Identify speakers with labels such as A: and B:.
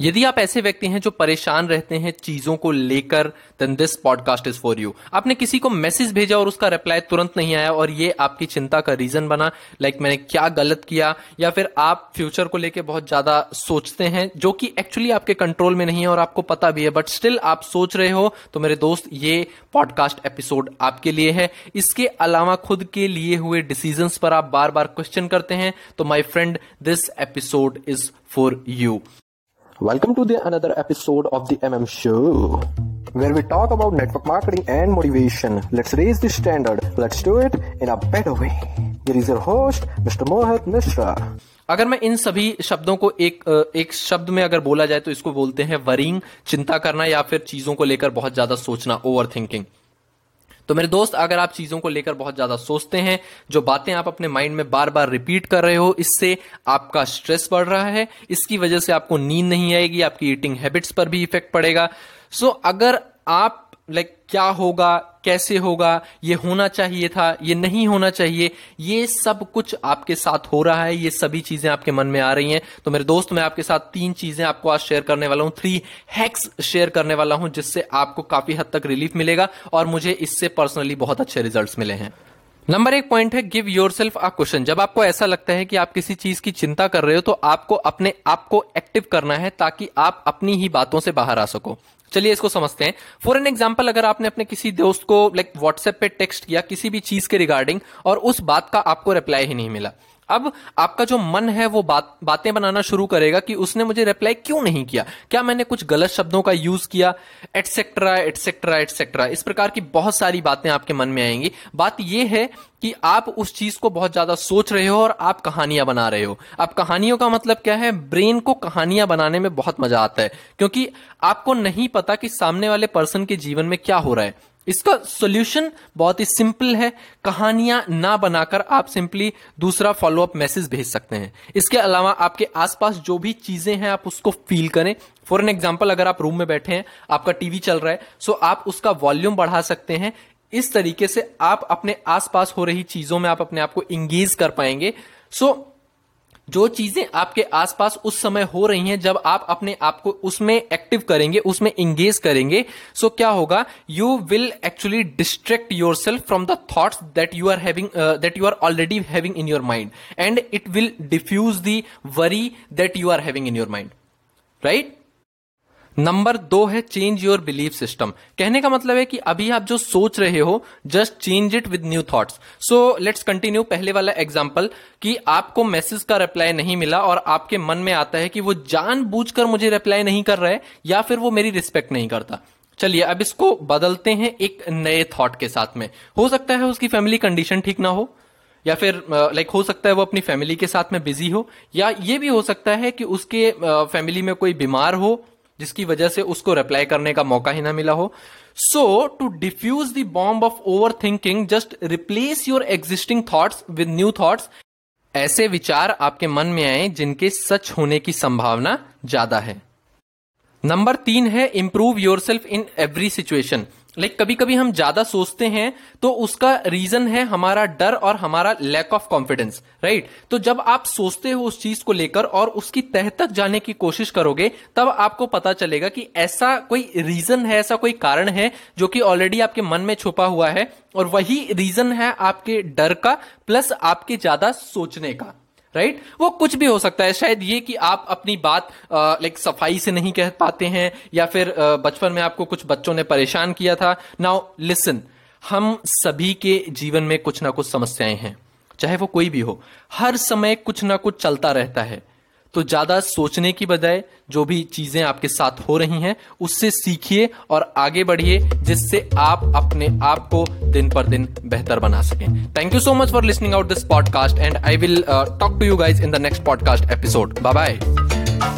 A: यदि आप ऐसे व्यक्ति हैं जो परेशान रहते हैं चीज़ों को लेकर then this podcast is for you आपने किसी को मैसेज भेजा और उसका रिप्लाई तुरंत नहीं आया और ये आपकी चिंता का रीजन बना लाइक like मैंने क्या गलत किया, या फिर आप फ्यूचर को लेकर बहुत ज़्यादा सोचते हैं, जो कि एक्चुअली आपके कंट्रोल में नहीं है और आपको पता भी है बट स्टिल आप सोच रहे हो तो मेरे दोस्त, ये पॉडकास्ट एपिसोड आपके लिए है। इसके अलावा खुद के लिए हुए डिसीज़न पर आप बार बार क्वेश्चन करते हैं तो my friend this episode is for you
B: Welcome to the another episode of the MM Show, where we talk about network marketing and motivation. Let's raise the standard. Let's do it in a better way. Here is your host, Mr. Mohit Mishra.
A: अगर मैं इन सभी शब्दों को एक एक शब्द में अगर बोला जाए तो इसको बोलते हैं वरिंग चिंता करना या फिर चीज़ों को लेकर बहुत ज़्यादा सोचना ओवर थिंकिंग तो मेरे दोस्त, अगर आप चीज़ों को लेकर बहुत ज़्यादा सोचते हैं, जो बातें आप अपने माइंड में बार बार रिपीट कर रहे हो, इससे आपका स्ट्रेस बढ़ रहा है। इसकी वजह से आपको नींद नहीं आएगी, आपकी ईटिंग हैबिट्स पर भी इफ़ेक्ट पड़ेगा। सो, अगर आप, लाइक क्या होगा, कैसे होगा, ये होना चाहिए था, ये नहीं होना चाहिए, ये सब कुछ आपके साथ हो रहा है, ये सभी चीज़ें आपके मन में आ रही हैं। तो मेरे दोस्त, मैं आपके साथ तीन चीज़ें आपको आज शेयर करने वाला हूँ थ्री हैक्स शेयर करने वाला हूँ, जिससे आपको काफ़ी हद तक रिलीफ मिलेगा और मुझे इससे पर्सनली बहुत अच्छे रिज़ल्ट मिले हैं। नंबर एक पॉइंट है give yourself a question जब आपको ऐसा लगता है कि आप किसी चीज़ की चिंता कर रहे हो तो आपको अपने आप को एक्टिव करना है, ताकि आप अपनी ही बातों से बाहर आ सको। चलिए इसको समझते हैं। फॉर एन एग्ज़ाम्पल अगर आपने अपने किसी दोस्त को लाइक व्हाट्सएप पे टेक्स्ट किया किसी भी चीज़ के रिगार्डिंग और उस बात का आपको रिप्लाई ही नहीं मिला। अब आपका जो मन है वो बात, बातें बनाना शुरू करेगा कि उसने मुझे रिप्लाई क्यों नहीं किया? क्या मैंने कुछ गलत शब्दों का यूज़ किया? एटसेट्रा एटसेट्रा एटसेट्रा इस प्रकार की बहुत सारी बातें आपके मन में आएँगी। बात यह है कि आप उस चीज़ को बहुत ज़्यादा सोच रहे हो और आप कहानियाँ बना रहे हो। अब कहानियों का मतलब क्या है? ब्रेन को कहानियाँ बनाने में बहुत मज़ा आता है। क्योंकि आपको नहीं पता कि सामने वाले पर्सन के जीवन में क्या हो रहा है। इसका सॉल्यूशन बहुत ही सिंपल है। कहानियाँ ना बनाकर आप सिंपली दूसरा फॉलोअप मैसेज भेज सकते हैं। इसके अलावा आपके आसपास जो भी चीज़ें हैं, आप उसको फील करें। फॉर एन एग्ज़ाम्पल अगर आप रूम में बैठे हैं, आपका टीवी चल रहा है सो आप उसका वॉल्यूम बढ़ा सकते हैं। इस तरीके से आप अपने आसपास हो रही चीज़ों में आप अपने आप को इंगेज कर पाएँगे। सो जो चीज़ें आपके आसपास उस समय हो रही हैं, जब आप अपने आप को उसमें एक्टिव करेंगे, उसमें इंगेज करेंगे सो so क्या होगा? You will actually distract yourself from the thoughts that you are having that you are already having in your mind and it will diffuse the worry that you are having in your mind right number दो है change your belief system कहने का मतलब है कि अभी आप जो सोच रहे हो just change it with new thoughts so let's continue पहले वाला एग्जांपल कि आपको मैसेज का रिप्लाई नहीं मिला और आपके मन में आता है कि वो जानबूझकर मुझे रिप्लाई नहीं कर रहा है या फिर वो मेरी रिस्पेक्ट नहीं करता। चलिए, अब इसको बदलते हैं एक नए थॉट के साथ में। हो सकता है उसकी फैमिली कंडीशन ठीक ना हो, या फिर लाइक हो सकता है वो अपनी फैमिली के साथ में बिज़ी हो, या ये भी हो सकता है कि उसके फैमिली में कोई बीमार हो जिसकी वजह से उसको रिप्लाई करने का मौका ही ना मिला हो। So to diffuse the bomb of overthinking just replace your existing thoughts with new thoughts ऐसे विचार आपके मन में आए जिनके सच होने की संभावना ज़्यादा है। नंबर तीन है improve yourself in every situation like कभी कभी हम ज़्यादा सोचते हैं तो उसका रीजन है हमारा डर और हमारा लैक ऑफ़ कॉन्फिडेंस राइट तो जब आप सोचते हो उस चीज़ को लेकर और उसकी तह तक जाने की कोशिश करोगे, तब आपको पता चलेगा कि ऐसा कोई रीजन है, ऐसा कोई कारण है जो कि ऑलरेडी आपके मन में छुपा हुआ है और वही रीजन है आपके डर का प्लस आपके ज़्यादा सोचने का। Right right? वो कुछ भी हो सकता है। शायद ये कि आप अपनी बात लाइक सफ़ाई से नहीं कह पाते हैं, या फिर बचपन में आपको कुछ बच्चों ने परेशान किया था। नाउ लिसन हम सभी के जीवन में कुछ ना कुछ समस्याएँ हैं। चाहे वो कोई भी हो, हर समय कुछ ना कुछ चलता रहता है। तो ज़्यादा सोचने की बजाय जो भी चीज़ें आपके साथ हो रही हैं, उससे सीखिए और आगे बढ़िए, जिससे आप अपने आप को दिन पर दिन बेहतर बना सकें। Thank you so much for listening out this podcast and I will talk to you guys in the next podcast episode bye bye